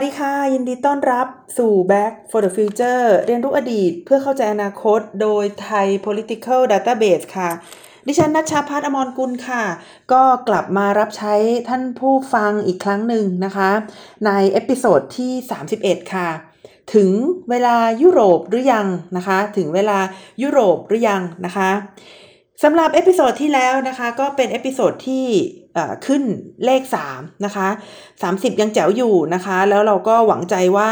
สวัสดีค่ะ ยินดีต้อนรับสู่ Back for the Future เรียนรู้อดีตเพื่อเข้าใจอนาคต โดย Thai Political Database ค่ะ ดิฉันนัชชาพัฒอมรกุลค่ะ ก็กลับมารับใช้ท่านผู้ฟังอีกครั้งหนึ่งนะคะ ใน episode ที่ 31 ค่ะ ถึงเวลายุโรปหรือยังนะคะ ถึงเวลายุโรปหรือยังนะคะสำหรับ episode ที่แล้วนะคะ ก็เป็น episode ที่ ขึ้นเลข 3 นะคะ 30 ยังแจ๋วอยู่นะคะ แล้วเราก็หวังใจว่า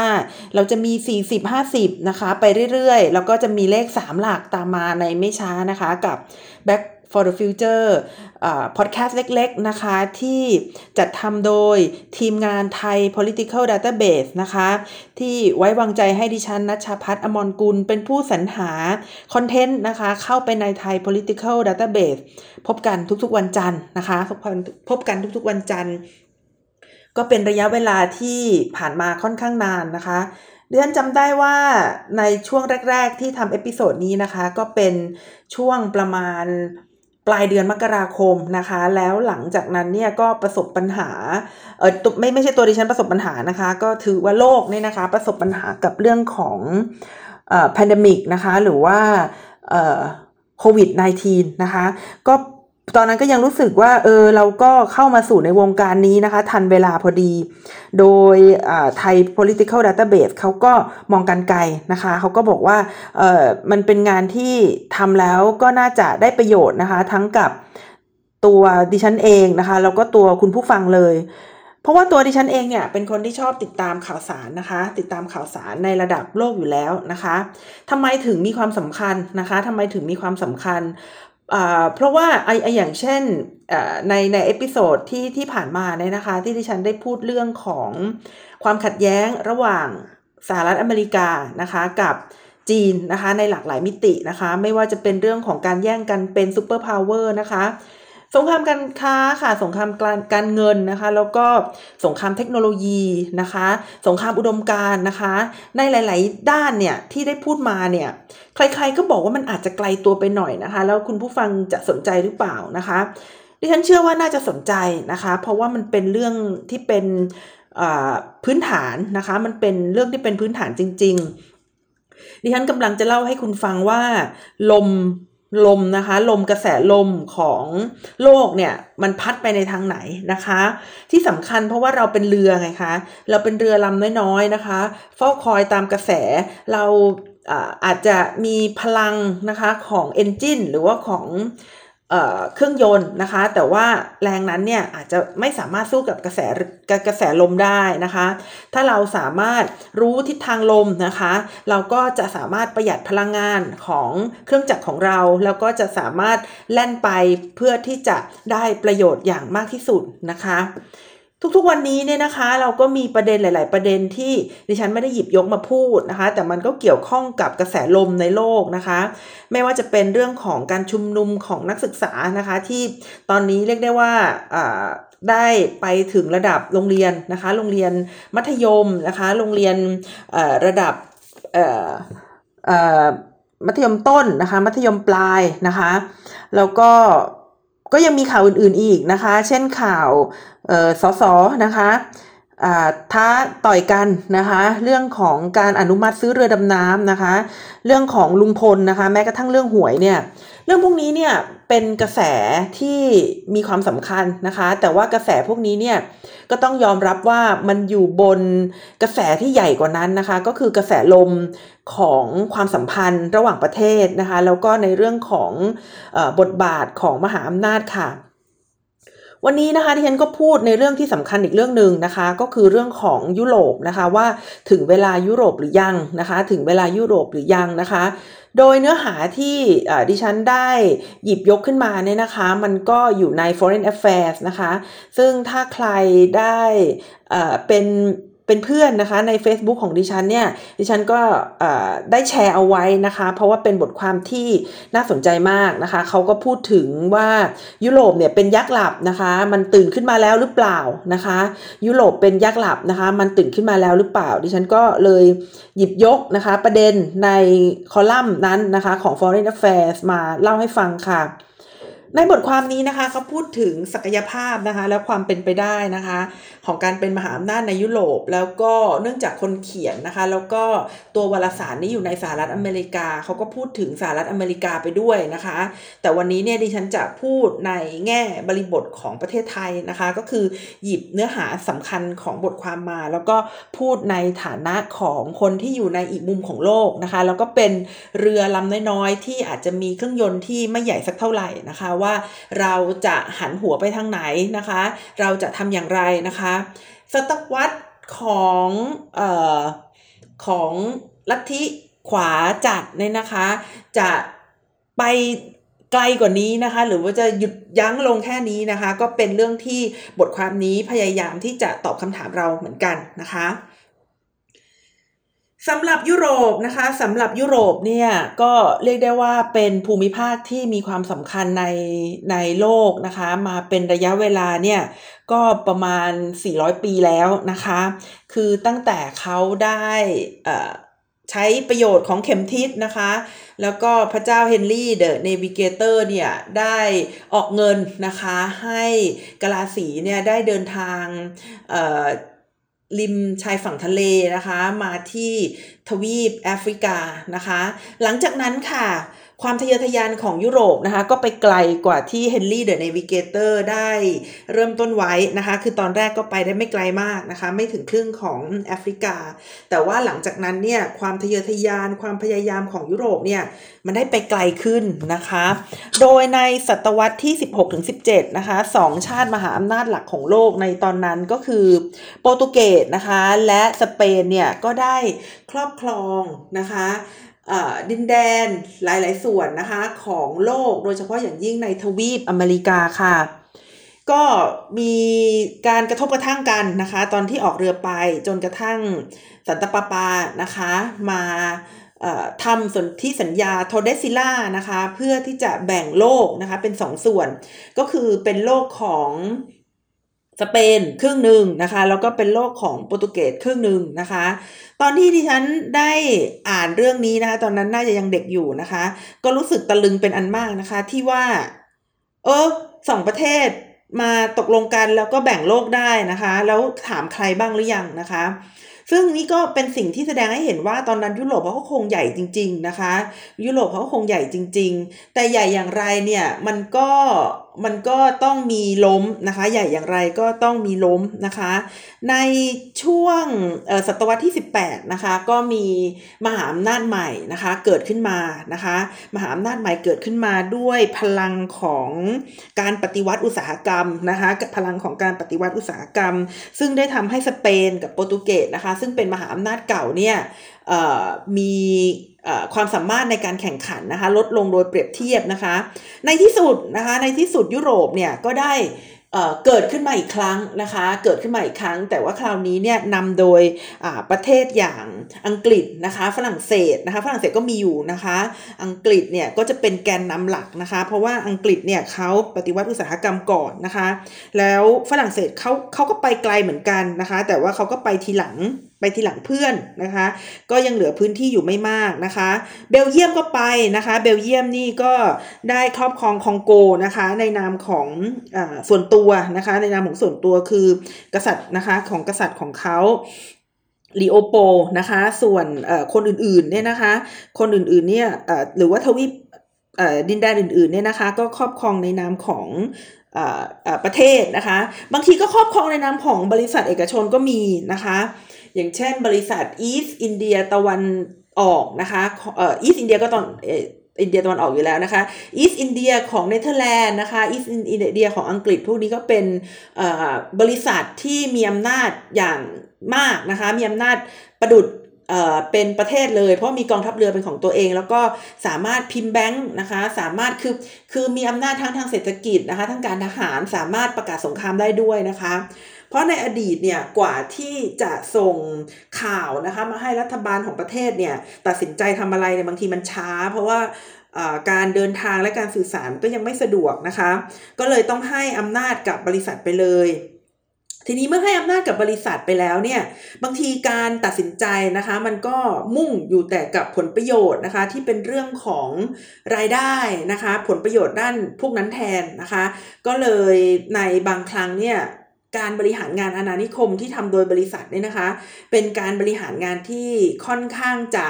เราจะมี 40 50 นะคะ ไปเรื่อยๆ แล้วก็จะมีเลข 3 หลักตามมาในไม่ช้านะคะกับ Back for the Future พอดแคสต์เล็ก ๆ นะคะ ที่จัดทำโดยทีมงานไทย Political Database นะคะ ที่ไว้วางใจให้ดิฉันนัชพัฒนอมรกุล เป็นผู้สรรหาคอนเทนต์นะคะ เข้าไปในไทย Political Database พบกันทุกๆวันจันทร์นะคะ พบกันทุกๆวันจันทร์ ก็เป็นระยะเวลาที่ผ่านมาค่อนข้างนานนะคะดิฉันจำได้ว่าในช่วงแรก ๆ ที่ทำ episode นี้นะคะ ก็เป็นช่วงประมาณ ปลายเดือนมกราคมนะคะ แล้วหลังจากนั้นเนี่ยก็ประสบปัญหาเออไม่ไม่ใช่ตัวดิฉันประสบปัญหานะคะ ก็ถือว่าโลกเนี่ยนะคะ ประสบปัญหากับเรื่องของเอ่อ pandemic นะคะ หรือว่าเอ่อโควิด -19 นะคะ ก็ ตอนนั้นก็ยังรู้สึกว่าเออเราก็เข้ามาสู่ในวงการนี้นะคะ ทันเวลาพอดี โดยไทย political database เขาก็มองกันไกลนะคะเขาก็บอกว่าเออมันเป็นงานที่ทำแล้วก็น่าจะได้ประโยชน์นะคะ ทั้งกับตัวดิฉันเองนะคะแล้วก็ตัวคุณผู้ฟังเลย เพราะว่าตัวดิฉันเองเนี่ยเป็นคนที่ชอบติดตามข่าวสารนะคะ ติดตามข่าวสารในระดับโลกอยู่แล้วนะคะทำไมถึงมีความสำคัญนะคะทำไมถึงมีความสำคัญ เพราะว่าเอ่ออย่างเช่นในใน episode ที่ที่ผ่านมาเนี่ยนะคะ ที่ดิฉันได้พูดเรื่องของความขัดแย้งระหว่างสหรัฐอเมริกานะคะกับจีนนะคะในหลากหลายมิตินะคะ ไม่ว่าจะเป็นเรื่องของการแย่งกันเป็น superpower นะคะ สงครามการค้าค่ะ สงครามการการเงินนะคะ แล้วก็สงครามเทคโนโลยีนะคะ สงครามอุดมการนะคะ ในหลาย ๆ ด้านเนี่ยที่ได้พูดมาเนี่ยใคร ๆ ก็บอกว่ามันอาจจะไกลตัวไปหน่อยนะคะ แล้วคุณผู้ฟังจะสนใจหรือเปล่านะคะดิฉันเชื่อว่าน่าจะสนใจนะคะ เพราะว่ามันเป็นเรื่องที่เป็นพื้นฐานนะคะ มันเป็นเรื่องที่เป็นพื้นฐานจริง ๆ ดิฉันกำลังจะเล่าให้คุณฟังว่า ลม ลมนะคะ ลมกระแสลมของโลกเนี่ย มันพัดไปในทางไหนนะคะ ที่สำคัญเพราะว่าเราเป็นเรือไงคะเราเป็นเรือลำน้อยๆนะคะ เฝ้าคอยตามกระแสเราอาจจะมีพลังนะคะของเอนจินหรือว่าของ เครื่องยนต์นะคะ แต่ว่าแรงนั้นเนี่ยอาจจะไม่สามารถสู้กับกระแสกระแสลมได้นะคะ ถ้าเราสามารถรู้ทิศทางลมนะคะ เราก็จะสามารถประหยัดพลังงานของเครื่องจักรของเรา แล้วก็จะสามารถแล่นไปเพื่อที่จะได้ประโยชน์อย่างมากที่สุดนะคะ ทุกๆวันนี้เนี่ยนะคะ เราก็มีประเด็นหลาย ๆ ประเด็นที่ดิฉันไม่ได้หยิบยกมาพูดนะคะ แต่มันก็เกี่ยวข้องกับกระแสลมในโลกนะคะ ไม่ว่าจะเป็นเรื่องของการชุมนุมของนักศึกษานะคะ ที่ตอนนี้เรียกได้ว่าได้ไปถึงระดับโรงเรียนนะคะ โรงเรียนมัธยมนะคะ โรงเรียนระดับมัธยมต้นนะคะ มัธยมปลายนะคะ แล้วก็ ก็ยังมีข่าวอื่นๆอีกนะคะ เช่นข่าวสสนะคะ ท้าต่อยกันนะคะ เรื่องของการอนุมัติซื้อเรือดำน้ำนะคะ เรื่องของลุงพลนะคะ แม้กระทั่งเรื่องหวยเนี่ย เรื่องพวกนี้เนี่ยเป็นกระแสที่มีความสำคัญนะคะ แต่ว่ากระแสพวกนี้เนี่ยก็ต้องยอมรับว่ามันอยู่บนกระแสที่ใหญ่กว่านั้นนะคะ ก็คือกระแสลมของความสัมพันธ์ระหว่างประเทศนะคะ แล้วก็ในเรื่องของอบทบาทของมหาอำนาจค่ะ วันนี้นะคะที่ฉันก็พูดในเรื่องที่สำคัญอีกเรื่องหนึ่งนะคะ ก็คือเรื่องของยุโรปนะคะว่าถึงเวลายุโรปหรือยังนะคะ ถึงเวลายุโรปหรือยังนะคะ โดยเนื้อหาที่ดิฉันได้หยิบยกขึ้นมาเนี่ยนะคะ มันก็อยู่ใน Foreign Affairs นะคะ ซึ่งถ้าใครได้เป็น เป็นเพื่อนนะคะใน Facebook ของดิฉันเนี่ยดิฉันก็ได้แชร์เอาไว้นะคะ เพราะว่าเป็นบทความที่น่าสนใจมากนะคะเขาก็พูดถึงว่ายุโรปเนี่ยเป็นยักษ์หลับนะคะ มันตื่นขึ้นมาแล้วหรือเปล่านะคะ ยุโรปเป็นยักษ์หลับนะคะ มันตื่นขึ้นมาแล้วหรือเปล่า ดิฉันก็เลยหยิบยกนะคะ ประเด็นในคอลัมน์นั้นนะคะของ Foreign Affairs มาเล่าให้ฟังค่ะ ในบทความนี้นะคะเขาพูดถึงศักยภาพนะคะและความเป็นไปได้นะคะ ของการเป็นมหาอำนาจในยุโรป แล้วก็เนื่องจากคนเขียนนะคะ แล้วก็ตัววารสารนี้อยู่ในสหรัฐอเมริกาเขาก็พูดถึงสหรัฐอเมริกาไปด้วยนะคะ แต่วันนี้เนี่ยดิฉันจะพูดในแง่บริบทของประเทศไทยนะคะ ก็คือหยิบเนื้อหาสำคัญของบทความมา แล้วก็พูดในฐานะของคนที่อยู่ในอีกมุมของโลกนะคะ แล้วก็เป็นเรือลำน้อยๆที่อาจจะมีเครื่องยนต์ที่ไม่ใหญ่สักเท่าไหร่นะคะว่าเราจะหันหัวไปทางไหนนะคะ เราจะทำอย่างไรนะคะศตวรรษของเอ่อของลัทธิขวาจัดเนี่ยนะคะ จะไปไกลกว่านี้นะคะ หรือว่าจะหยุดยั้งลงแค่นี้นะคะ ก็เป็นเรื่องที่บทความนี้พยายามที่จะตอบคำถามเราเหมือนกันนะคะ สำหรับยุโรปนะคะสำหรับยุโรปเนี่ยก็เรียกได้ว่าเป็นภูมิภาคที่มีความสำคัญในในโลกนะคะ มาเป็นระยะเวลาเนี่ยก็ประมาณ 400 ปีแล้วนะคะ คือตั้งแต่เขาได้ใช้ประโยชน์ของเข็มทิศนะคะ แล้วก็พระเจ้า Henry the Navigator เนี่ยได้ออกเงินนะคะให้กลาสีเนี่ยได้เดินทาง ริมชายฝั่งทะเลนะคะ มาที่ทวีปแอฟริกานะคะ หลังจากนั้นค่ะ ความทะเยอทะยานของยุโรปนะคะก็ไปไกลกว่าที่ Henry the Navigator ได้เริ่มต้นไว้นะคะ คือตอนแรกก็ไปได้ไม่ไกลมากนะคะ ไม่ถึงครึ่งของแอฟริกา แต่ว่าหลังจากนั้นเนี่ยความทะเยอทะยานความพยายามของยุโรปเนี่ยมันได้ไปไกลขึ้นนะคะ โดยในศตวรรษที่ 16-17 นะคะสองชาติมหาอำนาจหลักของโลกในตอนนั้นก็คือโปรตุเกสนะคะและสเปนเนี่ยก็ได้ครอบครองนะคะ ดินแดนหลาย ๆ ส่วนนะคะของโลกโดยเฉพาะอย่างยิ่งในทวีปอเมริกาค่ะ ก็มีการกระทบกระทั่งกันนะคะ ตอนที่ออกเรือไปจนกระทั่งสันตปาปานะคะมาทำสนธิสัญญาโทเดซิล่านะคะ เพื่อที่จะแบ่งโลกนะคะเป็นสองส่วน ก็คือเป็นโลกของ สเปนครึ่งหนึ่งนะคะแล้วก็เป็นโลกของโปรตุเกสครึ่งหนึ่งนะคะ ตอนที่ที่ฉันได้อ่านเรื่องนี้นะคะ ตอนนั้นน่าจะยังเด็กอยู่นะคะ ก็รู้สึกตะลึงเป็นอันมากนะคะ ที่ว่า เออสองประเทศมาตกลงกันแล้วก็แบ่งโลกได้นะคะ แล้วถามใครบ้างหรือยังนะคะ ซึ่งนี่ก็เป็นสิ่งที่แสดงให้เห็นว่าตอนนั้นยุโรปเขาคงใหญ่จริง ๆนะคะ ยุโรปเขาคงใหญ่จริง ๆ แต่ใหญ่อย่างไรเนี่ยมันก็ มันก็ต้องมีล้มนะคะ ใหญ่อย่างไรก็ต้องมีล้มนะคะ ในช่วงศตวรรษที่ 18 นะคะ ก็มีมหาอำนาจใหม่นะคะเกิดขึ้นมานะคะ มหาอำนาจใหม่เกิดขึ้นมาด้วยพลังของการปฏิวัติอุตสาหกรรมนะคะพลังของการปฏิวัติอุตสาหกรรม ซึ่งได้ทำให้สเปนกับโปรตุเกสนะคะ ซึ่งเป็นมหาอำนาจเก่าเนี่ย มีความสามารถในการแข่งขันนะคะลดลงโดยเปรียบเทียบนะคะ ในที่สุดนะคะในที่สุดยุโรปเนี่ยก็ได้ เกิดขึ้นมาอีกครั้งนะคะ เกิดขึ้นมาอีกครั้ง แต่ว่าคราวนี้เนี่ยนำโดยประเทศอย่างอังกฤษนะคะ ฝรั่งเศสนะคะฝรั่งเศสก็มีอยู่นะคะ อังกฤษเนี่ยก็จะเป็นแกนนำหลักนะคะ เพราะว่าอังกฤษเนี่ยเขาปฏิวัติอุตสาหกรรมก่อนนะคะ แล้วฝรั่งเศสเขาเขาก็ไปไกลเหมือนกันนะคะ แต่ว่าเขาก็ไปทีหลังไปทีหลังเพื่อนนะคะ ก็ยังเหลือพื้นที่อยู่ไม่มากนะคะ เบลเยียมก็ไปนะคะ เบลเยียมนี่ก็ได้ครอบครองคองโกนะคะ ในนามของอส่วนตัวนะคะในนามของส่วนตัวคือกษัตริย์นะคะของกษัตริย์ของเขาเลโอโปลด์นะคะส่วนคนอื่นๆเนี่ยนะคะคนอื่นๆเนี่ยหรือว่าทวีปดินแดนอื่นๆเนี่ยนะคะก็ครอบครองในนามของประเทศนะคะ บางทีก็ครอบครองในนามของบริษัทเอกชนก็มีนะคะ อย่างเช่นบริษัท East India ตะวันออกนะคะเอ่อ East India ก็ตอน อินเดียตะวันออกอยู่แล้วนะคะ East India ของเนเธอร์แลนด์นะคะ East India ของอังกฤษพวกนี้ก็เป็นบริษัทที่มีอำนาจอย่างมากนะคะ มีอำนาจประดุดเป็นประเทศเลยเพราะมีกองทัพเรือเป็นของตัวเอง แล้วก็สามารถพิมพ์แบงค์นะคะสามารถคือคือมีอำนาจทั้งทางเศรษฐกิจนะคะทั้งการทหารสามารถประกาศสงครามได้ด้วยนะคะ เพราะในอดีตเนี่ยกว่าที่จะส่งข่าวนะคะมาให้รัฐบาลของประเทศเนี่ยตัดสินใจทำอะไรเนี่ยบางทีมันช้า เพราะว่าการเดินทางและการสื่อสารก็ยังไม่สะดวกนะคะ ก็เลยต้องให้อำนาจกับบริษัทไปเลยทีนี้เมื่อให้อำนาจกับบริษัทไปแล้วเนี่ยบางทีการตัดสินใจนะคะ มันก็มุ่งอยู่แต่กับผลประโยชน์นะคะ ที่เป็นเรื่องของรายได้นะคะ ผลประโยชน์ด้านพวกนั้นแทนนะคะ ก็เลยในบางครั้งเนี่ย การบริหารงานอาณานิคมที่ทำโดยบริษัทเนี่ยนะคะ เป็นการบริหารงานที่ค่อนข้างจะ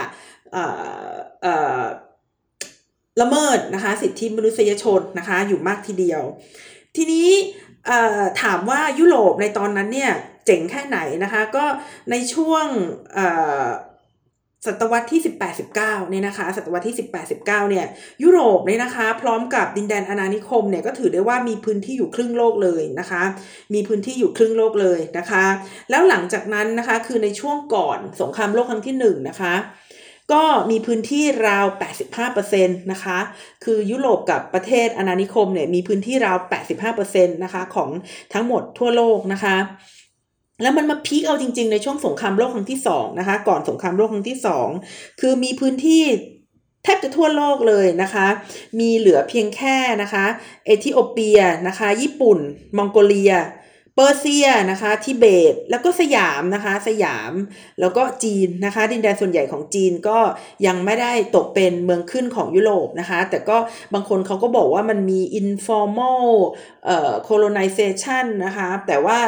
ละเมิดนะคะสิทธิมนุษยชนนะคะอยู่มากทีเดียว ทีนี้ถามว่ายุโรปในตอนนั้นเนี่ยเจ๋งแค่ไหนนะคะก็ในช่วง ศตวรรษที่ 18-19เนี่ยนะคะ ศตวรรษที่ 18-19เนี่ย ยุโรปเนี่ยนะคะ พร้อมกับดินแดนอาณานิคมเนี่ยก็ถือได้ว่ามีพื้นที่อยู่ครึ่งโลกเลยนะคะ มีพื้นที่อยู่ครึ่งโลกเลยนะคะ แล้วหลังจากนั้นนะคะ คือในช่วงก่อนสงครามโลกครั้งที่1นนะคะก็มีพื้นที่ราว 85%นะคะ คือยุโรปกับประเทศอาณานิคมเนี่ยมีพื้นที่ราว 85%นะคะของทั้งหมดทั่วโลกนะคะ แล้วมันมาพีคเอาจริง ๆ ในช่วงสงครามโลกครั้งที่2นะคะ ก่อนสงครามโลกครั้งที่2คือมีพื้นที่แทบจะทั่วโลกเลยนะคะ มีเหลือเพียงแค่นะคะ เอธิโอเปียนะคะ ญี่ปุ่น มองโกเลีย เปอร์เซียนะคะ ทิเบต แล้วก็สยามนะคะ สยาม แล้วก็จีนนะคะ ดินแดนส่วนใหญ่ของจีนก็ยังไม่ได้ตกเป็นเมืองขึ้นของยุโรปนะคะ แต่ก็บางคนเขาก็บอกว่ามันมี informal เอ่อ colonization นะคะ แต่ว่า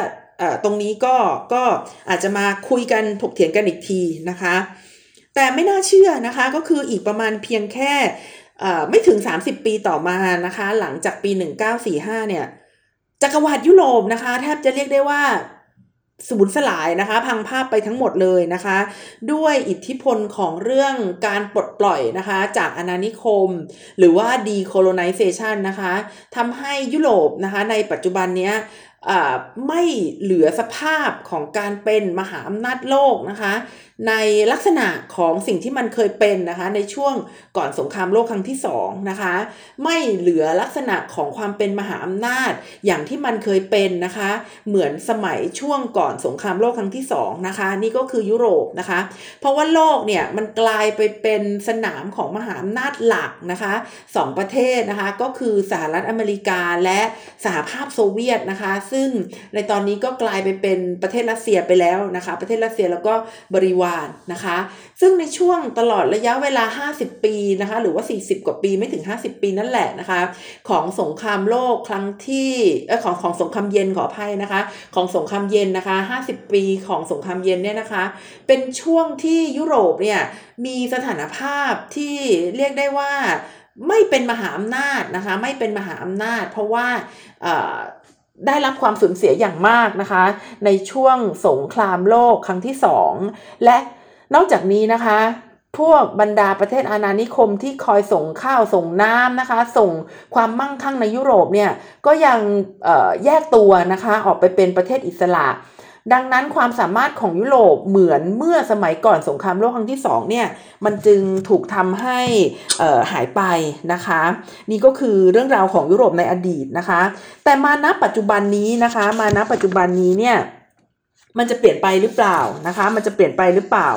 ตรงนี้ก็ก็อาจจะมาคุยกันถกเถียงกันอีกทีนะคะ แต่ไม่น่าเชื่อนะคะก็คืออีกประมาณเพียงแค่ไม่ถึง 30 ปีต่อมานะคะ หลังจากปี 1945 เนี่ยจักรวรรดิยุโรปนะคะแทบจะเรียกได้ว่าสูญสลายนะคะ พังภาพไปทั้งหมดเลยนะคะ ด้วยอิทธิพลของเรื่องการปลดปล่อยนะคะ จากอาณานิคม หรือว่า decolonization นะคะทำให้ยุโรปนะคะ ในปัจจุบันเนี้ย ไม่เหลือสภาพของการเป็นมหาอำนาจโลกนะคะในลักษณะของสิ่งที่มันเคยเป็นนะคะในช่วงก่อนสงครามโลกครั้งที่2นะคะไม่เหลือลักษณะของความเป็นมหาอำนาจอย่างที่มันเคยเป็นนะคะเหมือนสมัยช่วงก่อนสงครามโลกครั้งที่2นะคะนี่ก็คือยุโรปนะคะเพราะว่าโลกเนี่ยมันกลายไปเป็นสนามของมหาอำนาจหลักนะคะสองประเทศนะคะก็คือสหรัฐอเมริกาและสหภาพโซเวียตนะคะซึ่งในตอนนี้ก็กลายไปเป็นประเทศรัสเซียไปแล้วนะคะประเทศรัสเซียแล้วก็บริวารนะคะ ซึ่งในช่วงตลอดระยะเวลา 50 ปีนะคะ หรือว่า 40 กว่าปีไม่ถึง 50 ปีนั่นแหละนะคะ ของสงครามโลกครั้งที่เออของของสงครามเย็นขออภัยนะคะ ของสงครามเย็นนะคะ 50 ปีของสงครามเย็นเนี่ยนะคะ เป็นช่วงที่ยุโรปเนี่ยมีสถานภาพที่เรียกได้ว่าไม่เป็นมหาอำนาจนะคะ ไม่เป็นมหาอำนาจ เพราะว่า ได้รับความสูญเสียอย่างมากนะคะ ในช่วงสงครามโลกครั้งที่สองและนอกจากนี้นะคะ พวกบรรดาประเทศอาณานิคมที่คอยส่งข้าวส่งน้ำนะคะ ส่งความมั่งคั่งในยุโรปเนี่ยก็ยังแยกตัวนะคะออกไปเป็นประเทศอิสระ ดังนั้นความสามารถของยุโรปเหมือนเมื่อสมัยก่อนสงครามโลกครั้งที่สองเนี่ยมันจึงถูกทำให้หายไปนะคะ นี่ก็คือเรื่องราวของยุโรปในอดีตนะคะ แต่มาณปัจจุบันนี้นะคะ มาณปัจจุบันนี้เนี่ยมันจะเปลี่ยนไปหรือเปล่านะคะ มันจะเปลี่ยนไปหรือเปล่า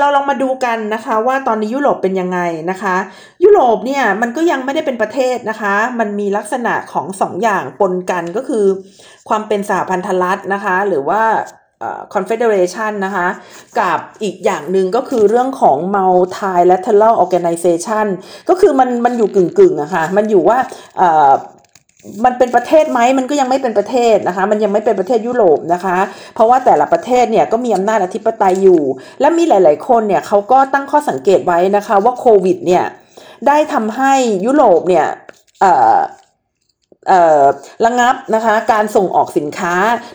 เราลองมาดูกันนะคะว่าตอนนี้ยุโรปเป็นยังไงนะคะ ยุโรปเนี่ยมันก็ยังไม่ได้เป็นประเทศนะคะ มันมีลักษณะของสองอย่างปนกันก็คือ ความเป็นสหพันธรัฐนะคะ หรือว่า confederation นะคะ กับอีกอย่างหนึ่งก็คือเรื่องของ multilateral organization ก็คือมันมันอยู่กึ่งๆอะคะ่ะมันอยู่ว่า มันเป็นประเทศไหมมันก็ยังไม่เป็นประเทศนะคะ มันยังไม่เป็นประเทศยุโรปนะคะ เพราะว่าแต่ละประเทศเนี่ยก็มีอำนาจอธิปไตยอยู่ และมีหลาย ๆ คนเนี่ยเขาก็ตั้งข้อสังเกตไว้นะคะว่าโควิดเนี่ยได้ทำให้ยุโรปเนี่ย ระงับนะคะการส่งออกสินค้า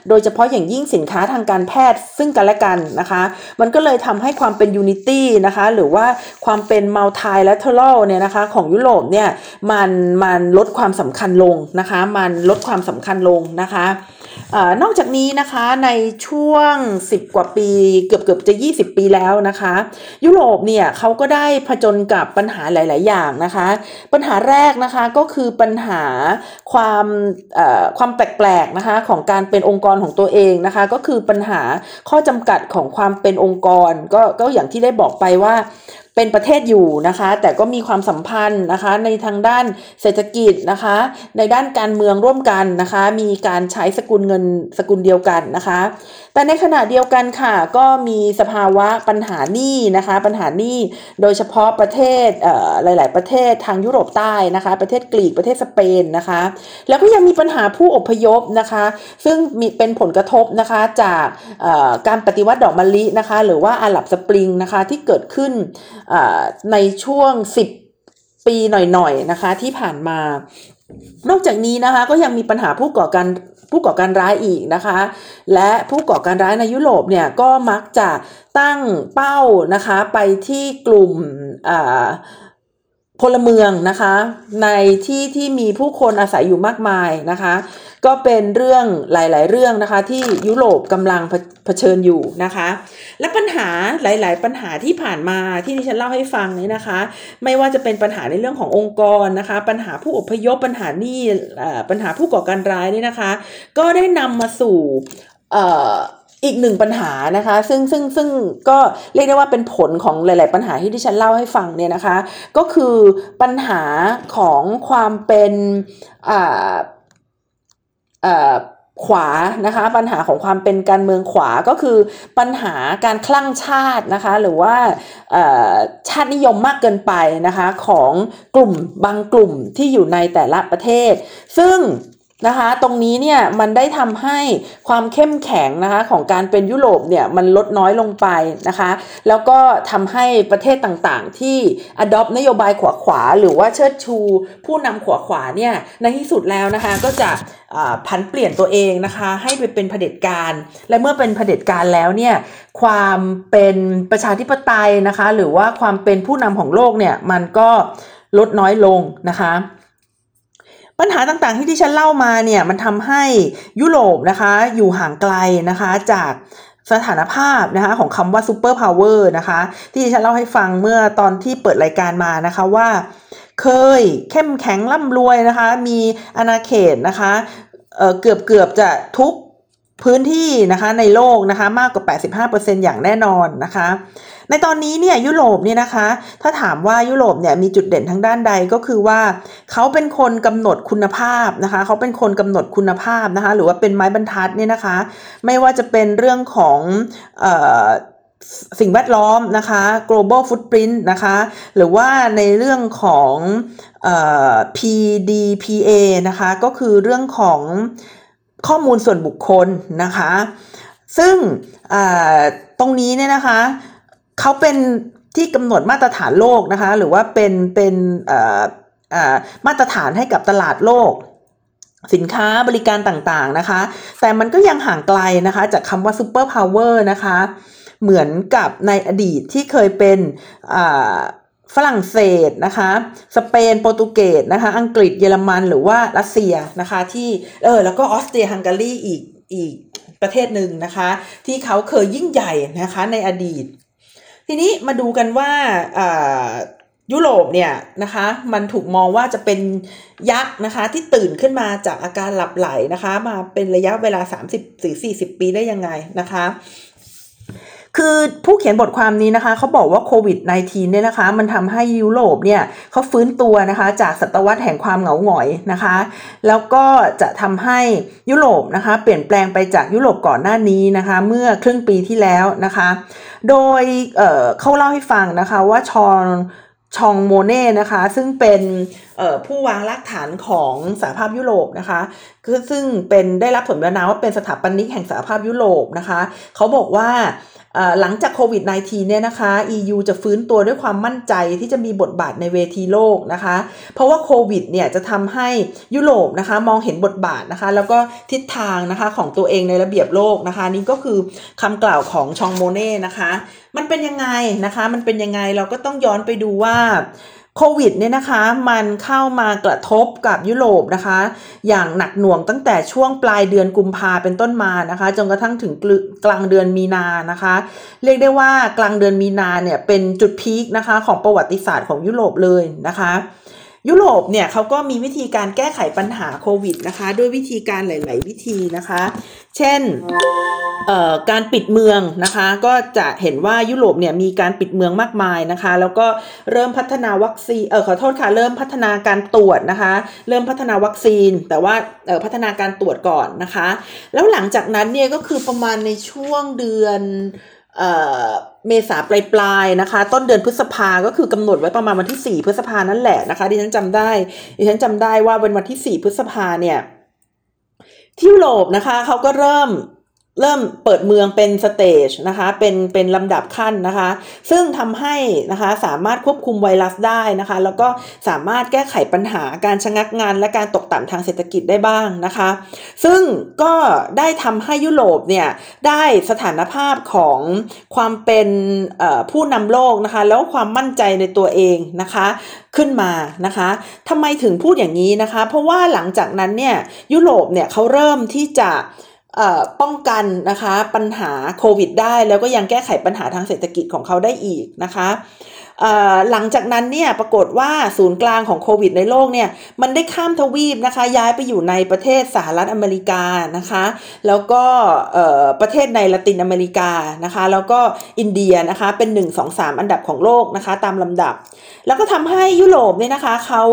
โดยเฉพาะอย่างยิ่งสินค้าทางการแพทย์ซึ่งกันและกันนะคะ มันก็เลยทำให้ความเป็น unity นะคะหรือว่าความเป็น multilateral เนี่ยนะคะของยุโรปเนี่ยมันมันลดความสำคัญลงนะคะ มันลดความสำคัญลงนะคะ นอกจากนี้นะคะในช่วง 10 กว่าปีเกือบเกือบจะ 20 ปีแล้วนะคะ ยุโรปเนี่ยเขาก็ได้ผจญกับปัญหาหลาย ๆ อย่างนะคะ ปัญหาแรกนะคะก็คือปัญหาความความแปลก ๆ นะคะของการเป็นองค์กรของตัวเองนะคะ ก็คือปัญหาข้อจำกัดของความเป็นองค์กรก็ก็อย่างที่ได้บอกไปว่า เป็นประเทศอยู่นะคะ แต่ก็มีความสัมพันธ์นะคะในทางด้านเศรษฐกิจนะคะ ในด้านการเมืองร่วมกันนะคะ มีการใช้สกุลเงินสกุลเดียวกันนะคะ แต่ในขณะเดียวกันค่ะ ก็มีสภาวะปัญหาหนี้นะคะ ปัญหาหนี้โดยเฉพาะประเทศหลาย ๆ ประเทศทางยุโรปใต้นะคะ ประเทศกรีกประเทศสเปนนะคะ แล้วก็ยังมีปัญหาผู้อพยพนะคะ ซึ่งมีเป็นผลกระทบนะคะจากการปฏิวัติดอกมะลินะคะ หรือว่าอาหรับสปริงนะคะที่เกิดขึ้นในช่วง 10 ปีหน่อย ๆ นะคะที่ผ่านมานอกจากนี้นะคะก็ยังมีปัญหาผู้ก่อการ ผู้ก่อการร้ายอีกนะคะ และผู้ก่อการร้ายในยุโรปเนี่ยก็มักจะตั้งเป้านะคะไปที่กลุ่มพลเมืองนะคะในที่ที่มีผู้คนอาศัยอยู่มากมายนะคะ ก็เป็นเรื่องหลาย ๆ เรื่องนะคะที่ยุโรปกำลัง ผชิญอยู่นะคะ และปัญหาหลาย ๆ ปัญหาที่ผ่านมาที่ดิฉันเล่าให้ฟังนี้นะคะ ไม่ว่าจะเป็นปัญหาในเรื่องขององค์กรนะคะ ปัญหาผู้อพยพปัญหานี่ปัญหาผู้ก่อการร้ายนี่นะคะ ก็ได้นำมาสู่อีกหนึ่งปัญหานะคะ ซึ่งซึ่งซึ่งก็เรียกได้ว่าเป็นผลของหลาย ๆ ปัญหาที่ที่ฉันเล่าให้ฟังเนี่ยนะคะ ก็คือปัญหาของความเป็นอ่าอ่า ขวานะคะปัญหาของความเป็นการเมืองขวาก็คือปัญหาการคลั่งชาตินะคะหรือว่าชาตินิยมมากเกินไปนะคะของกลุ่มบางกลุ่มที่อยู่ในแต่ละประเทศ ซึ่ง นะคะ ตรงนี้เนี่ยมันได้ทำให้ความเข้มแข็งนะคะของการเป็นยุโรปเนี่ยมันลดน้อยลงไปนะคะ แล้วก็ทำให้ประเทศต่างๆ ที่ adopt นโยบายขวาขวาหรือว่าเชิดชู ผู้นำขวาขวาเนี่ยในที่สุดแล้วนะคะก็จะผันเปลี่ยนตัวเองนะคะให้ไปเป็นเผด็จการ และเมื่อเป็นเผด็จการแล้วเนี่ยความเป็นประชาธิปไตยนะคะ หรือว่าความเป็นผู้นำของโลกเนี่ยมันก็ลดน้อยลงนะคะ ปัญหาต่างๆที่ที่ฉันเล่ามาเนี่ยมันทำให้ยุโรปนะคะอยู่ห่างไกลนะคะจากสถานภาพนะคะของคำว่า superpower นะคะที่ดิฉันเล่าให้ฟังเมื่อตอนที่เปิดรายการมานะคะว่า เคยเข้มแข็งร่ำรวยนะคะ มีอาณาเขตนะคะเกือบเกือบจะทุก พื้นที่นะคะในโลกนะคะมากกว่า 85%อย่างแน่นอนนะคะ ในตอนนี้เนี่ยยุโรปเนี่ยนะคะ ถ้าถามว่ายุโรปเนี่ยมีจุดเด่นทางด้านใดก็คือว่า เขาเป็นคนกำหนดคุณภาพนะคะ เขาเป็นคนกำหนดคุณภาพนะคะ หรือว่าเป็นไม้บรรทัดเนี่ยนะคะ ไม่ว่าจะเป็นเรื่องของอสิ่งแวดล้อมนะคะ global footprint นะคะ หรือว่าในเรื่องของ PDPA นะคะ ก็คือเรื่องของ ข้อมูลส่วนบุคคลนะคะ ซึ่งตรงนี้เนี่ยนะคะเขาเป็นที่กำหนดมาตรฐานโลกนะคะ หรือว่าเป็นเป็นมาตรฐานให้กับตลาดโลก สินค้าบริการต่างๆนะคะ แต่มันก็ยังห่างไกลนะคะจากคำว่า superpower นะคะ เหมือนกับในอดีตที่เคยเป็น ฝรั่งเศสนะคะ สเปน โปรตุเกสนะคะ อังกฤษ เยอรมัน หรือว่ารัสเซียนะคะ ที่ เออ แล้วก็ออสเตรียฮังการีอีก อีกประเทศหนึ่งนะคะ ที่เขาเคยยิ่งใหญ่นะคะในอดีต ทีนี้มาดูกันว่ายุโรปเนี่ยนะคะ มันถูกมองว่าจะเป็นยักษ์นะคะ ที่ตื่นขึ้นมาจากอาการหลับไหลนะคะ มาเป็นระยะเวลา 30-40 ปีได้ยังไงนะคะ คือผู้เขียนบทความนี้นะคะเขาบอกว่าโควิด -19 เนี่ยนะคะ มันทำให้ยุโรปเนี่ยเขาฟื้นตัวนะคะ จากศตวรรษแห่งความเหงาหงอยนะคะ แล้วก็จะทำให้ยุโรปนะคะ เปลี่ยนแปลงไปจากยุโรปก่อนหน้านี้นะคะ เมื่อครึ่งปีที่แล้วนะคะ โดยเเขาเล่าให้ฟังนะคะว่าชอนชองโมเน่นะคะ ซึ่งเป็น ผู้วางรากฐานของสหภาพยุโรปนะคะคือซึ่งเป็นได้รับผลบรรณาว่าเป็นสถาปนิกแห่งสหภาพยุโรปนะคะเขาบอกว่าหลังจากโควิด -19 เนี่ยนะคะ EU จะฟื้นตัวด้วยความมั่นใจที่จะมีบทบาทในเวทีโลกนะคะ เพราะว่าโควิดเนี่ยจะทำให้ยุโรปนะคะมองเห็นบทบาทนะคะ แล้วก็ทิศทางนะคะของตัวเองในระเบียบโลกนะคะ นี่ก็คือคำกล่าวของชองโมเน่นะคะ มันเป็นยังไงนะคะ มันเป็นยังไงเราก็ต้องย้อนไปดูว่า โควิดเนี่ยนะคะมันเข้ามากระทบกับยุโรปนะคะ อย่างหนักหน่วงตั้งแต่ช่วงปลายเดือนกุมภาเป็นต้นมานะคะจนกระทั่งถึงกลางเดือนมีนานะคะ เรียกได้ว่ากลางเดือนมีนาเนี่ยเป็นจุดพีคนะคะของประวัติศาสตร์ของยุโรปเลยนะคะ ยุโรปเนี่ยเขาก็มีวิธีการแก้ไขปัญหาโควิดนะคะ ด้วยวิธีการหลาย ๆ วิธีนะคะ เช่นการปิดเมืองนะคะก็จะเห็นว่ายุโรปเนี่ยมีการปิดเมืองมากมายนะคะ แล้วก็เริ่มพัฒนาวัคซีนเออขอโทษค่ะเริ่มพัฒนาการตรวจนะคะ เริ่มพัฒนาวัคซีน แต่ว่าเออพัฒนาการตรวจก่อนนะคะ แล้วหลังจากนั้นเนี่ยก็คือประมาณในช่วงเดือน เมษาปลายปลายนะคะ ต้นเดือนพฤษภาก็คือกำหนดไว้ประมาณวันที่สี่พฤษภานั่นแหละนะคะดิฉันจำได้ดิฉันจำได้ว่าเป็นวันที่สี่พฤษภาเนี่ยที่ยุโรปนะคะเขาก็เริ่ม เริ่มเปิดเมืองเป็นสเตจนะคะ เป็นเป็นลำดับขั้นนะคะ ซึ่งทำให้นะคะสามารถควบคุมไวรัสได้นะคะ แล้วก็สามารถแก้ไขปัญหาการชะงักงานและการตกต่ำทางเศรษฐกิจได้บ้างนะคะ ซึ่งก็ได้ทำให้ยุโรปเนี่ยได้สถานภาพของความเป็นผู้นำโลกนะคะ แล้วความมั่นใจในตัวเองนะคะขึ้นมานะคะทำไมถึงพูดอย่างนี้นะคะ เพราะว่าหลังจากนั้นเนี่ยยุโรปเนี่ยเขาเริ่มที่จะ ป้องกันนะคะปัญหาโควิด ได้แล้วก็ยังแก้ไขปัญหาทางเศรษฐกิจของเขาได้อีกนะคะหลังจากนั้นเนี่ยปรากฏว่าศูนย์กลางของโควิดในโลกเนี่ยมันได้ข้ามทวีปนะคะย้ายไปอยู่ในประเทศสหรัฐอเมริกานะคะแล้วก็ประเทศในละตินอเมริกานะคะแล้วก็อินเดียนะคะเป็น 1 2 3 อันดับของโลกนะคะตามลำดับ แล้วก็ทำให้ยุโรปเนี่ยนะคะเขา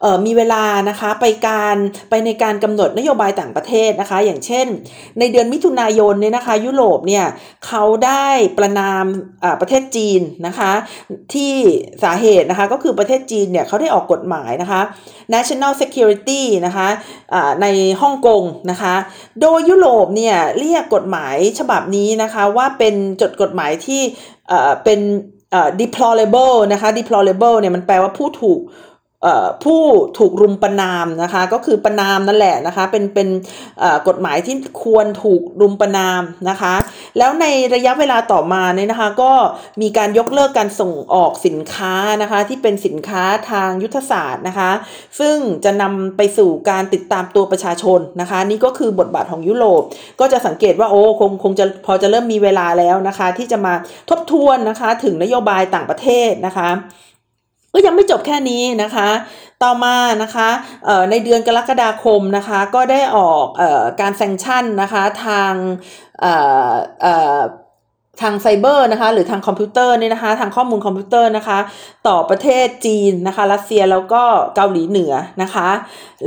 เมีเวลานะคะไปการไปในการกำหนดนโยบายต่างประเทศนะคะ อย่างเช่น ในเดือนมิถุนายนเนี่ยนะคะ ยุโรปเนี่ยเขาได้ประนามประเทศจีนนะคะที่ที่สาเหตุนะคะก็คือประเทศจีนเนี่ยเขาได้ออกกฎหมายนะคะ national security นะคะะในฮ่องกงนะคะ โดยยุโรปเนี่ยเรียกกฎหมายฉบับนี้นะคะว่าเป็นจดกฎหมายที่เป็น deplorable นะคะ deplorable เนี่ยมันแปลว่าผู้ถูก ผู้ถูกรุมประนามนะคะก็คือประนามนั่นแหละนะคะเป็นเป็นกฎหมายที่ควรถูกรุมประนามนะคะ แล้วในระยะเวลาต่อมาเนี่ยนะคะก็มีการยกเลิกการส่งออกสินค้านะคะที่เป็นสินค้าทางยุทธศาสตร์นะคะ ซึ่งจะนำไปสู่การติดตามตัวประชาชนนะคะ นี่ก็คือบทบาทของยุโรป ก็จะสังเกตว่าโอ้คงคงจะพอจะเริ่มมีเวลาแล้วนะคะ ที่จะมาทบทวนนะคะถึงนโยบายต่างประเทศนะคะ ก็ยังไม่จบแค่นี้นะคะ ต่อมานะคะในเดือนกรกฎาคมนะคะ ก็ได้ออกอการ sanction นะคะทาง ทางไซเบอร์นะคะหรือทางคอมพิวเตอร์เนี่ยนะคะ ทางข้อมูลคอมพิวเตอร์นะคะ ต่อประเทศจีนนะคะ รัสเซียแล้วก็เกาหลีเหนือนะคะ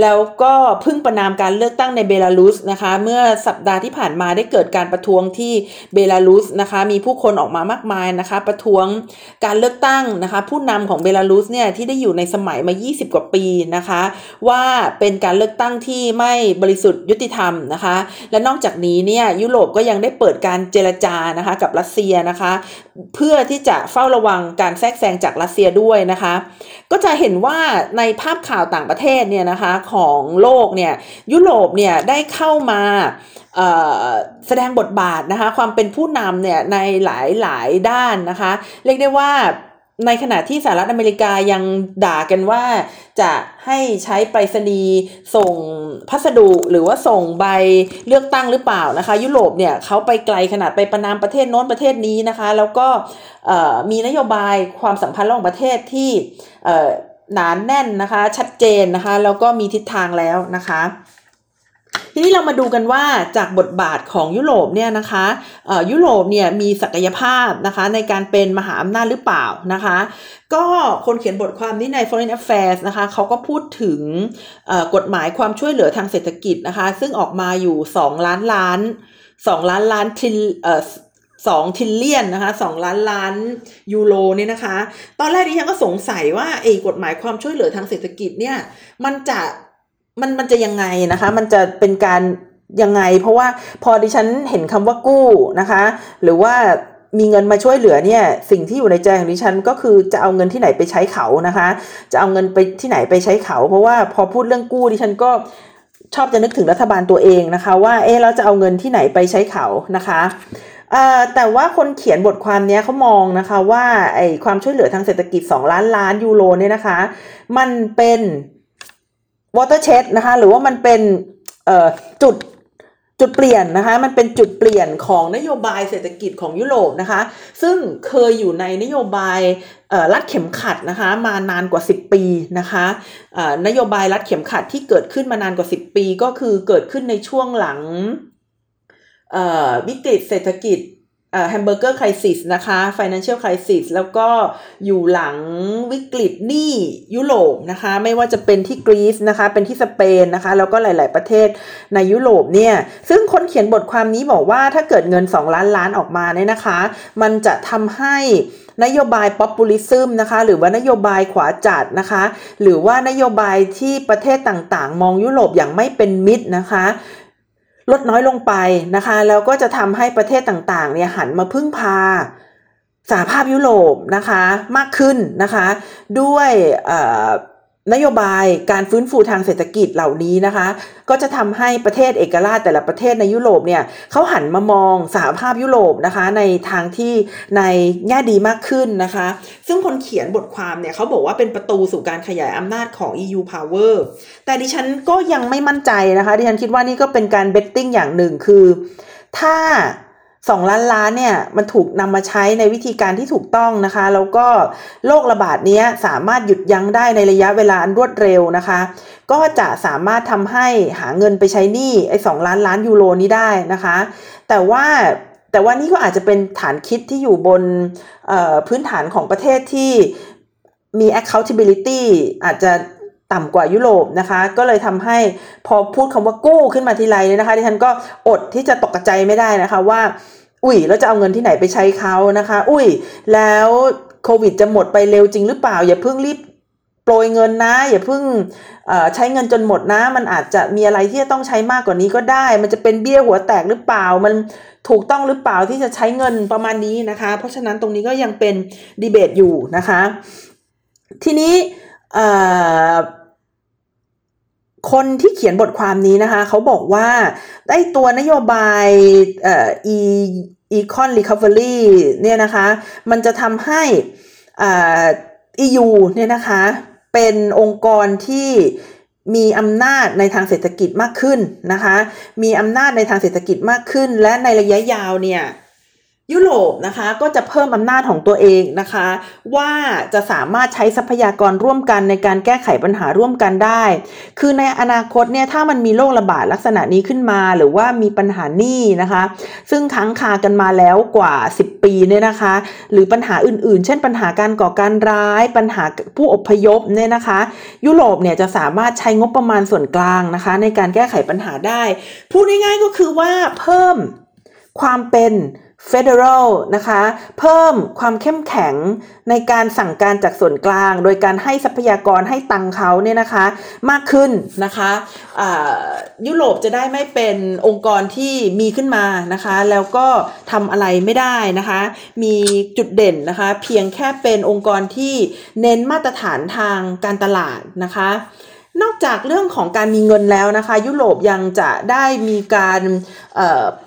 แล้วก็เพิ่งประณามการเลือกตั้งในเบลารุสนะคะ เมื่อสัปดาห์ที่ผ่านมาได้เกิดการประท้วงที่เบลารุสนะคะ มีผู้คนออกมามากมายนะคะ ประท้วงการเลือกตั้งนะคะ ผู้นำของเบลารุสเนี่ยที่ได้อยู่ในสมัยมา 20 กว่าปีนะคะ ว่าเป็นการเลือกตั้งที่ไม่บริสุทธิ์ยุติธรรมนะคะ และนอกจากนี้เนี่ยยุโรปก็ยังได้เปิดการเจรจานะคะกับรััสเซียนะคะ เพื่อที่จะเฝ้าระวังการแทรกแซงจากรัสเซียด้วยนะคะ ก็จะเห็นว่าในภาพข่าวต่างประเทศเนี่ยนะคะของโลกเนี่ยยุโรปเนี่ยได้เข้ามาแสดงบทบาทนะคะความเป็นผู้นำเนี่ยในหลายหลายด้านนะคะ เรียกได้ว่า ในขณะที่สหรัฐอเมริกายังด่ากันว่าจะให้ใช้ไปรษณีย์ส่งพัสดุหรือว่าส่งใบเลือกตั้งหรือเปล่านะคะ ยุโรปเนี่ยเขาไปไกลขนาดไปประนามประเทศโน้นประเทศนี้นะคะ แล้วก็มีนโยบายความสัมพันธ์ระหว่างประเทศที่หนานแน่นนะคะ ชัดเจนนะคะ แล้วก็มีทิศทางแล้วนะคะ ทีนี้เรามาดูกันว่าจากบทบาทของยุโรปเนี่ยนะคะยุโรปเนี่ยมีศักยภาพนะคะในการเป็นมหาอำนาจหรือเปล่านะคะ ก็คนเขียนบทความนี้ใน Foreign Affairs นะคะเขาก็พูดถึงกฎหมายความช่วยเหลือทางเศรษฐกิจนะคะ ซึ่งออกมาอยู่ 2 ล้านล้าน 2 ล้านล้านทิลเอ่อสองทิลเลียนนะคะสองล้านล้านยูโรเนี่ยนะคะ ตอนแรกดิฉันก็สงสัยว่าไอ้กฎหมายความช่วยเหลือทางเศรษฐกิจเนี่ยมันจะ มันมันจะยังไงนะคะ มันจะเป็นการยังไง เพราะว่าพอดิฉันเห็นคำว่ากู้นะคะ หรือว่ามีเงินมาช่วยเหลือเนี่ยสิ่งที่อยู่ในใจของดิฉันก็คือจะเอาเงินที่ไหนไปใช้เขานะคะ จะเอาเงินไปที่ไหนไปใช้เขา เพราะว่าพอพูดเรื่องกู้ดิฉันก็ชอบจะนึกถึงรัฐบาลตัวเองนะคะ ว่าเออเราจะเอาเงินที่ไหนไปใช้เขานะคะแต่ว่าคนเขียนบทความนี้เขามองนะคะว่าไอความช่วยเหลือทางเศรษฐกิจ 2 ล้านล้านยูโรเนี่ยนะคะ มันเป็น watershed นะคะหรือว่ามันเป็นจุดจุดเปลี่ยนนะคะมันเป็นจุดเปลี่ยนของนโยบายเศรษฐกิจของยุโรปนะคะ ซึ่งเคยอยู่ในนโยบายรัดเข็มขัดนะคะมานานกว่า 10 ปีนะคะนโยบายรัดเข็มขัดที่เกิดขึ้นมานานกว่า 10 ปี ก็คือเกิดขึ้นในช่วงหลังวิกฤตเศรษฐกิจ hamburger crisis นะคะ financial crisis แล้วก็อยู่หลังวิกฤตหนี้ยุโรปนะคะ ไม่ว่าจะเป็นที่กรีซนะคะ เป็นที่สเปนนะคะ แล้วก็หลาย ๆ ประเทศในยุโรปเนี่ย ซึ่งคนเขียนบทความนี้บอกว่าถ้าเกิดเงิน 2 ล้านล้านออกมาเนี่ยนะคะ มันจะทำให้นโยบาย populism นะคะ หรือว่านโยบายขวาจัดนะคะ หรือว่านโยบายที่ประเทศต่างๆ มองยุโรปอย่างไม่เป็นมิตรนะคะ ลดน้อยลงไปนะคะแล้วก็จะทำให้ประเทศต่างๆเนี่ยหันมาพึ่งพาสหภาพยุโรปนะคะมากขึ้นนะคะด้วย นโยบายการฟื้นฟูทางเศรษฐกิจเหล่านี้นะคะ ก็จะทำให้ประเทศเอกราชแต่ละประเทศในยุโรปเนี่ยเขาหันมามองสหภาพยุโรปนะคะ ในทางที่ในแง่ดีมากขึ้นนะคะ ซึ่งคนเขียนบทความเนี่ยเขาบอกว่าเป็นประตูสู่การขยายอำนาจของ EU Power แต่ดิฉันก็ยังไม่มั่นใจนะคะ ดิฉันคิดว่านี่ก็เป็นการเบตติ้งอย่างหนึ่งคือ ถ้า สองล้านล้านเนี่ยมันถูกนำมาใช้ในวิธีการที่ถูกต้องนะคะ แล้วก็โรคระบาดนี้สามารถหยุดยั้งได้ในระยะเวลาอันรวดเร็วนะคะ ก็จะสามารถทำให้หาเงินไปใช้หนี้ไอ้สองล้านล้านยูโรนี้ได้นะคะ แต่ว่าแต่ว่านี่ก็อาจจะเป็นฐานคิดที่อยู่บนพื้นฐานของประเทศที่มี accountability อาจจะ ต่ำกว่ายุโรปนะคะ ก็เลยทำให้พอพูดคำว่ากู้ขึ้นมาทีไรเนี่ยนะคะดิฉันก็อดที่จะตกใจไม่ได้นะคะว่า อุ้ยแล้วจะเอาเงินที่ไหนไปใช้เขานะคะ อุ้ยแล้วโควิดจะหมดไปเร็วจริงหรือเปล่า อย่าเพิ่งรีบโปรยเงินนะ อย่าเพิ่งใช้เงินจนหมดนะ มันอาจจะมีอะไรที่จะต้องใช้มากกว่านี้ก็ได้ มันจะเป็นเบี้ยหัวแตกหรือเปล่า มันถูกต้องหรือเปล่าที่จะใช้เงินประมาณนี้นะคะ เพราะฉะนั้นตรงนี้ก็ยังเป็นดีเบตอยู่นะคะ ทีนี้ คนที่เขียนบทความนี้นะคะ เขาบอกว่าได้ตัวนโยบายเอ่อ e econ recovery เนี่ยนะคะ มันจะทำให้อ่า EU เนี่ยนะคะ เป็นองค์กรที่มีอำนาจในทางเศรษฐกิจมากขึ้นนะคะ มีอำนาจในทางเศรษฐกิจมากขึ้น และในระยะยาวเนี่ย ยุโรปนะคะก็จะเพิ่มอำนาจของตัวเองนะคะ ว่าจะสามารถใช้ทรัพยากรร่วมกันในการแก้ไขปัญหาร่วมกันได้ คือในอนาคตเนี่ยถ้ามันมีโรคระบาดลักษณะนี้ขึ้นมา หรือว่ามีปัญหาหนี้นะคะ ซึ่งค้างคากันมาแล้วกว่า 10 ปีเนี่ยนะคะ หรือปัญหาอื่นๆ เช่น ปัญหาการก่อการร้าย ปัญหาผู้อพยพเนี่ยนะคะ ยุโรปเนี่ยจะสามารถใช้งบประมาณส่วนกลางนะคะ ในการแก้ไขปัญหาได้ พูดง่ายๆก็คือว่าเพิ่มความเป็น Federal นะคะ เพิ่มความเข้มแข็งในการสั่งการจากส่วนกลาง โดยการให้ทรัพยากรให้ตังเขาเนี่ยนะคะ มากขึ้นนะคะยุโรปจะได้ไม่เป็นองค์กรที่มีขึ้นมานะคะ แล้วก็ทำอะไรไม่ได้นะคะ มีจุดเด่นนะคะ เพียงแค่เป็นองค์กรที่เน้นมาตรฐานทางการตลาดนะคะนอกจากเรื่องของการมีเงินแล้วนะคะ ยุโรปยังจะได้มีการ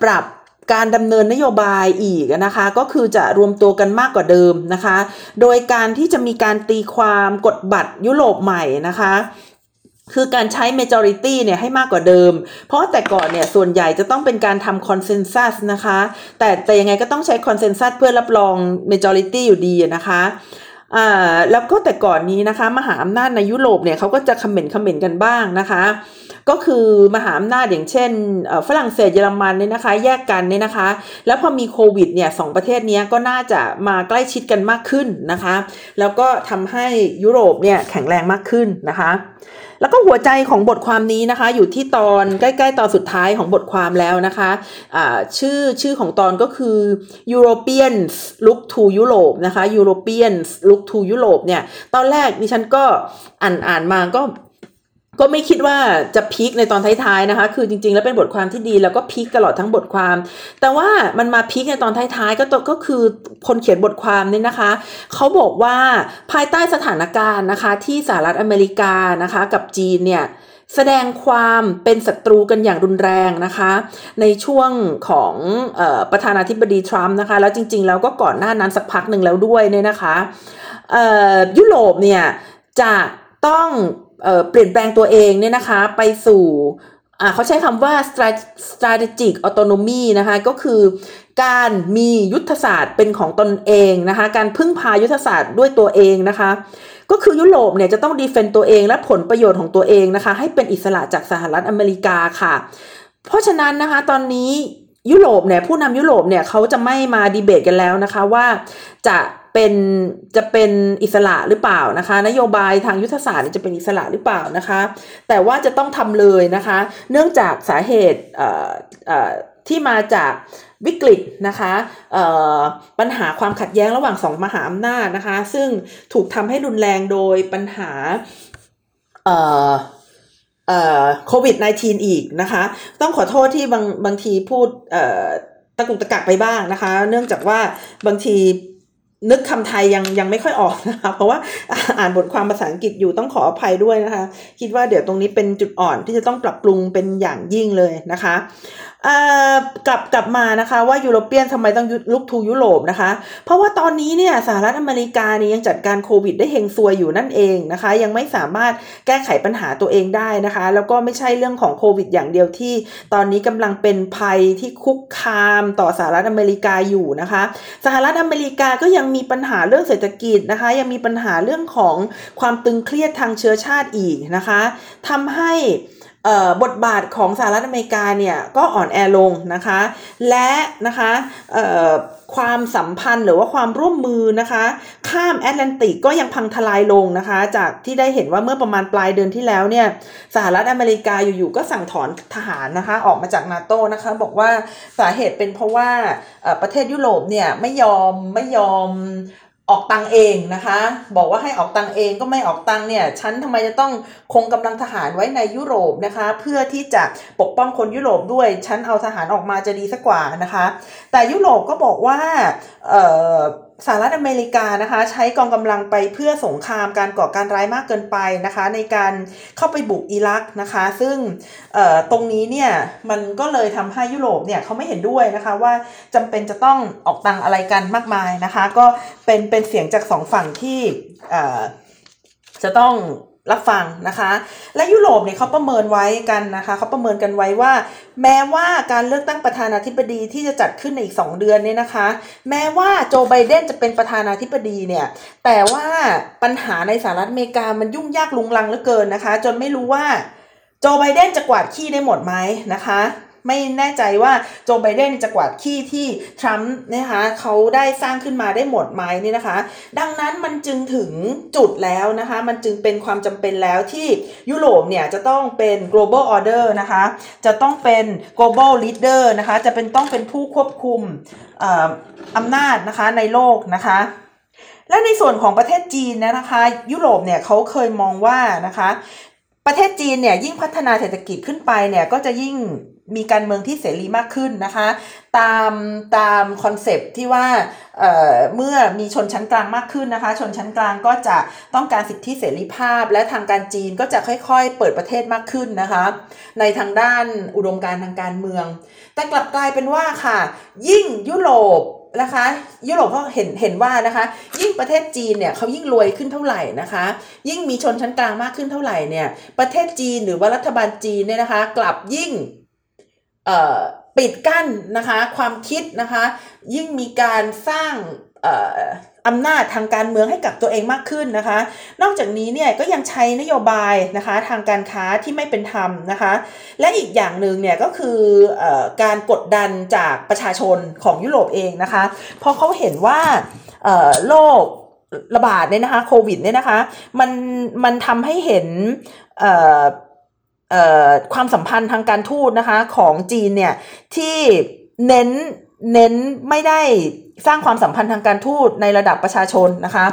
ปรับ การดำเนินนโยบายอีกนะคะก็คือจะรวมตัวกันมากกว่าเดิมนะคะ โดยการที่จะมีการตีความกฎบัตรยุโรปใหม่นะคะคือการใช้ majority เนี่ยให้มากกว่าเดิม เพราะแต่ก่อนเนี่ยส่วนใหญ่จะต้องเป็นการทำ consensus นะคะ แต่แต่ยังไงก็ต้องใช้ consensus เพื่อรับรอง majority อยู่ดีนะคะ อ่าแล้วก็แต่ก่อนนี้นะคะ มหาอำนาจในยุโรปเนี่ยเขาก็จะคอมเมนต์คอมเมนต์กันบ้างนะคะ ก็คือมหาอำนาจอย่างเช่นฝรั่งเศสเยอรมันเนี่ยนะคะ แยกกันเนี่ยนะคะ แล้วพอมีโควิดเนี่ยสองประเทศนี้ก็น่าจะมาใกล้ชิดกันมากขึ้นนะคะ แล้วก็ทำให้ยุโรปเนี่ยแข็งแรงมากขึ้นนะคะแล้วก็หัวใจของบทความนี้นะคะ อยู่ที่ตอนใกล้ๆตอนสุดท้ายของบทความแล้วนะคะะชื่อชื่อของตอนก็คือ Europeans look to Europe นะคะ Europeans look to Europe เนี่ย ตอนแรกดิฉันก็อ่านอ่านมาก็ ก็ไม่คิดว่าจะพีคในตอนท้ายๆนะคะ คือจริงๆ แล้วเป็นบทความที่ดีแล้วก็พีคตลอดทั้งบทความ แต่ว่ามันมาพีคในตอนท้ายๆ ก็ก็คือคนเขียนบทความนี่นะคะ เขาบอกว่าภายใต้สถานการณ์นะคะ ที่สหรัฐอเมริกานะคะ กับจีนเนี่ยแสดงความเป็นศัตรูกันอย่างรุนแรงนะคะ ในช่วงของออประธานาธิบดีทรัมป์นะคะ แล้วจริงๆ แล้วก็ก่อนหน้านั้นสักพักหนึ่งแล้วด้วยเนี่ยนะคะยุโรปเนี่ยจะต้อง เปลี่ยนแปลงตัวเองเนี่ยนะคะไปสู่เขาใช้คำว่า strategic autonomy นะคะก็คือการมียุทธศาสตร์เป็นของตนเองนะคะการพึ่งพายุทธศาสตร์ด้วยตัวเองนะคะก็คือยุโรปเนี่ยจะต้องดีเฟนต์ตัวเองและผลประโยชน์ของตัวเองนะคะให้เป็นอิสระจากสหรัฐอเมริกาค่ะ เพราะฉะนั้นนะคะตอนนี้ยุโรปเนี่ยผู้นำยุโรปเนี่ยเขาจะไม่มาดีเบตกันแล้วนะคะว่าจะ เป็นจะเป็นอิสระหรือเปล่านะคะ นโยบายทางยุทธศาสตร์จะเป็นอิสระหรือเปล่านะคะ แต่ว่าจะต้องทำเลยนะคะ เนื่องจากสาเหตุที่มาจากวิกฤตนะคะปัญหาความขัดแย้งระหว่างสองมหาอำนาจนะคะ ซึ่งถูกทำให้รุนแรงโดยปัญหาโควิด -19 อีกนะคะ ต้องขอโทษที่บางบางทีพูดตะกุกตะกักไปบ้างนะคะ เนื่องจากว่าบางที นึกคำไทยยังยังไม่ค่อยออกนะคะเพราะว่าอ่านบทความภาษาอังกฤษอยู่ต้องขออภัยด้วยนะคะ คิดว่าเดี๋ยวตรงนี้เป็นจุดอ่อนที่จะต้องปรับปรุงเป็นอย่างยิ่งเลยนะคะกลับกลับมานะคะว่ายุโรเปียนทำไมต้องลุกทูยุโรปนะคะ เพราะว่าตอนนี้เนี่ยสหรัฐอเมริกานี่ยังจัดการโควิดได้เฮงซวยอยู่นั่นเองนะคะ ยังไม่สามารถแก้ไขปัญหาตัวเองได้นะคะ แล้วก็ไม่ใช่เรื่องของโควิดอย่างเดียวที่ ตอนนี้กำลังเป็นภัยที่คุกคามต่อสหรัฐอเมริกาอยู่นะคะ สหรัฐอเมริกาก็ยังมีปัญหาเรื่องเศรษฐกิจนะคะ ยังมีปัญหาเรื่องของความตึงเครียดทางเชื้อชาติอีกนะคะทำให้ บทบาทของสหรัฐอเมริกาเนี่ยก็อ่อนแอลงนะคะ และนะคะความสัมพันธ์หรือว่าความร่วมมือนะคะ ข้ามแอตแลนติกก็ยังพังทลายลงนะคะ จากที่ได้เห็นว่าเมื่อประมาณปลายเดือนที่แล้วเนี่ยสหรัฐอเมริกาอยู่ๆก็สั่งถอนทหารนะคะ ออกมาจากนาโตนะคะ บอกว่าสาเหตุเป็นเพราะว่าประเทศยุโรปเนี่ยไม่ยอมไม่ยอม ออกตังเองนะคะ บอกว่าให้ออกตังเองก็ไม่ออกตังเนี่ยฉันทำไมจะต้องคงกำลังทหารไว้ในยุโรปนะคะ เพื่อที่จะปกป้องคนยุโรปด้วยฉันเอาทหารออกมาจะดีสักกว่านะคะ แต่ยุโรปก็บอกว่าเออ สหรัฐอเมริกานะคะใช้กองกำลังไปเพื่อสงครามการก่อการร้ายมากเกินไปนะคะ ในการเข้าไปบุกอิรักนะคะ ซึ่งตรงนี้เนี่ยมันก็เลยทำให้ยุโรปเนี่ยเขาไม่เห็นด้วยนะคะว่าจำเป็นจะต้องออกตังอะไรกันมากมายนะคะ ก็เป็นเป็นเสียงจากสองฝั่งที่จะต้อง รับฟังนะคะ และยุโรปเนี่ยเขาประเมินไว้กันนะคะเขาประเมินกันไว้ว่า แม้ว่าการเลือกตั้งประธานาธิบดีที่จะจัดขึ้นในอีก 2 เดือนเนี่ยนะคะ แม้ว่าโจไบเดนจะเป็นประธานาธิบดีเนี่ยแต่ว่าปัญหาในสหรัฐอเมริกามันยุ่งยากลุงลังเหลือเกินนะคะ จนไม่รู้ว่าโจไบเดนจะกวาดขี้ได้หมดไหมนะคะ ไม่แน่ใจว่าโจไบเดนจะกวาดขี้ที่ทรัมป์นะคะเขาได้สร้างขึ้นมาได้หมดไหมนี่นะคะ ดังนั้นมันจึงถึงจุดแล้วนะคะ มันจึงเป็นความจำเป็นแล้วที่ยุโรปเนี่ยจะต้องเป็น global order นะคะ จะต้องเป็น global leader นะคะ จะเป็นต้องเป็นผู้ควบคุมอำนาจนะคะในโลกนะคะและในส่วนของประเทศจีนนะคะ ยุโรปเนี่ยเขาเคยมองว่านะคะ ประเทศจีนเนี่ยยิ่งพัฒนาเศรษฐกิจขึ้นไปเนี่ยก็จะยิ่ง มีการเมืองที่เสรีมากขึ้นนะคะ ตามตามคอนเซปที่ว่าเเมื่อมีชนชั้นกลางมากขึ้นนะคะ ชนชั้นกลางก็จะต้องการสิทธิเสรีภาพ และทางการจีนก็จะค่อยๆ เปิดประเทศมากขึ้นนะคะ ในทางด้านอุดมการทางการเมือง แต่กลับกลายเป็นว่าค่ะ ยิ่งยุโรปนะคะยุโรปก็เห็นเห็นว่านะคะ ยิ่งประเทศจีนเนี่ยเขายิ่งรวยขึ้นเท่าไหร่นะคะ ยิ่งมีชนชั้นกลางมากขึ้นเท่าไหร่เนี่ยประเทศจีนหรือว่ารัฐบาลจีนเนี่ยนะคะ กลับยิ่ง ปิดกั้นนะคะความคิดนะคะยิ่งมีการสร้างอำนาจทางการเมืองให้กับตัวเองมากขึ้นนะคะ นอกจากนี้เนี่ยก็ยังใช้นโยบายนะคะทางการค้าที่ไม่เป็นธรรมนะคะ และอีกอย่างหนึ่งเนี่ยก็คืออการกดดันจากประชาชนของยุโรปเองนะคะ เพราะเขาเห็นว่าโรคระบาดเนี่ยนะคะโควิดเนี่ยนะคะมันมันทำให้เห็น ความสัมพันธ์ทางการทูตนะคะของจีนเนี่ยที่เน้นเน้นไม่ได้สร้างความสัมพันธ์ทางการทูตในระดับประชาชนนะคะ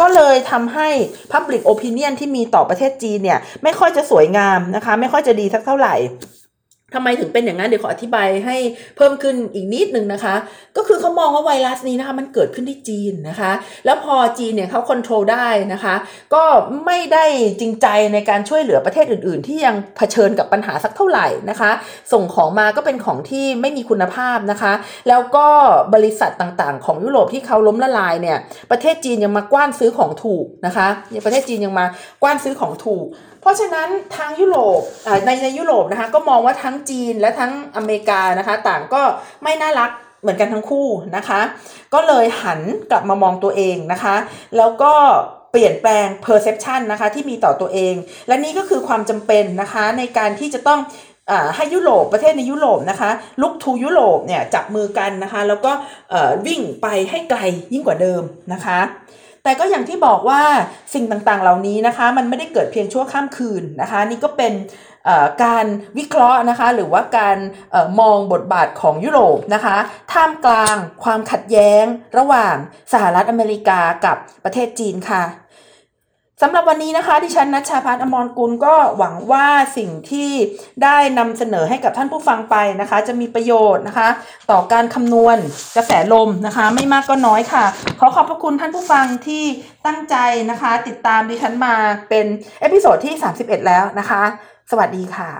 ก็เลยทำให้ Public Opinion ที่มีต่อประเทศจีนเนี่ยไม่ค่อยจะสวยงามนะคะ ไม่ค่อยจะดีสักเท่าไหร่ ทำไมถึงเป็นอย่างนั้นเดี๋ยวขออธิบายให้เพิ่มขึ้นอีกนิดนึงนะคะ ก็คือเขามองว่าไวรัสนี้นะคะมันเกิดขึ้นที่จีนนะคะ แล้วพอจีนเนี่ยเขาควบคุมได้นะคะ ก็ไม่ได้จริงใจในการช่วยเหลือประเทศอื่น ๆ ที่ยังเผชิญกับปัญหาสักเท่าไหร่นะคะ ส่งของมาก็เป็นของที่ไม่มีคุณภาพนะคะ แล้วก็บริษัทต่างๆ ของยุโรปที่เขาล้มละลายเนี่ยประเทศจีนยังมากว้านซื้อของถูกนะคะประเทศจีนยังมากว้านซื้อของถูก เพราะฉะนั้นทางยุโรปในในยุโรปนะคะก็มองว่าทั้งจีนและทั้งอเมริกานะคะ ต่างก็ไม่น่ารักเหมือนกันทั้งคู่นะคะ ก็เลยหันกลับมามองตัวเองนะคะ แล้วก็เปลี่ยนแปลง perception นะคะที่มีต่อตัวเอง และนี่ก็คือความจำเป็นนะคะในการที่จะต้องให้ยุโรปประเทศในยุโรปนะคะลุกทูยุโรปเนี่ยจับมือกันนะคะ แล้วก็วิ่งไปให้ไกลยิ่งกว่าเดิมนะคะ แต่ก็อย่างที่บอกว่าสิ่งต่างๆเหล่านี้นะคะ มันไม่ได้เกิดเพียงชั่วข้ามคืนนะคะ นี่ก็เป็นการวิเคราะห์นะคะ หรือว่าการออมองบทบาทของยุโรปนะคะท่ามกลางความขัดแย้งระหว่างสหรัฐอเมริกากับประเทศจีนค่ะ สำหรับวันนี้นะคะดิฉันนัชชาพัฒนอมรกุลก็หวังว่าสิ่งที่ได้นำเสนอให้กับท่านผู้ฟังไปนะคะ จะมีประโยชน์นะคะ ต่อการคำนวณกระแสลมนะคะ ไม่มากก็น้อยค่ะ ขอขอบพระคุณท่านผู้ฟังที่ตั้งใจนะคะ ติดตามดิฉันมาเป็น episode ที่ 31 แล้วนะคะ สวัสดีค่ะ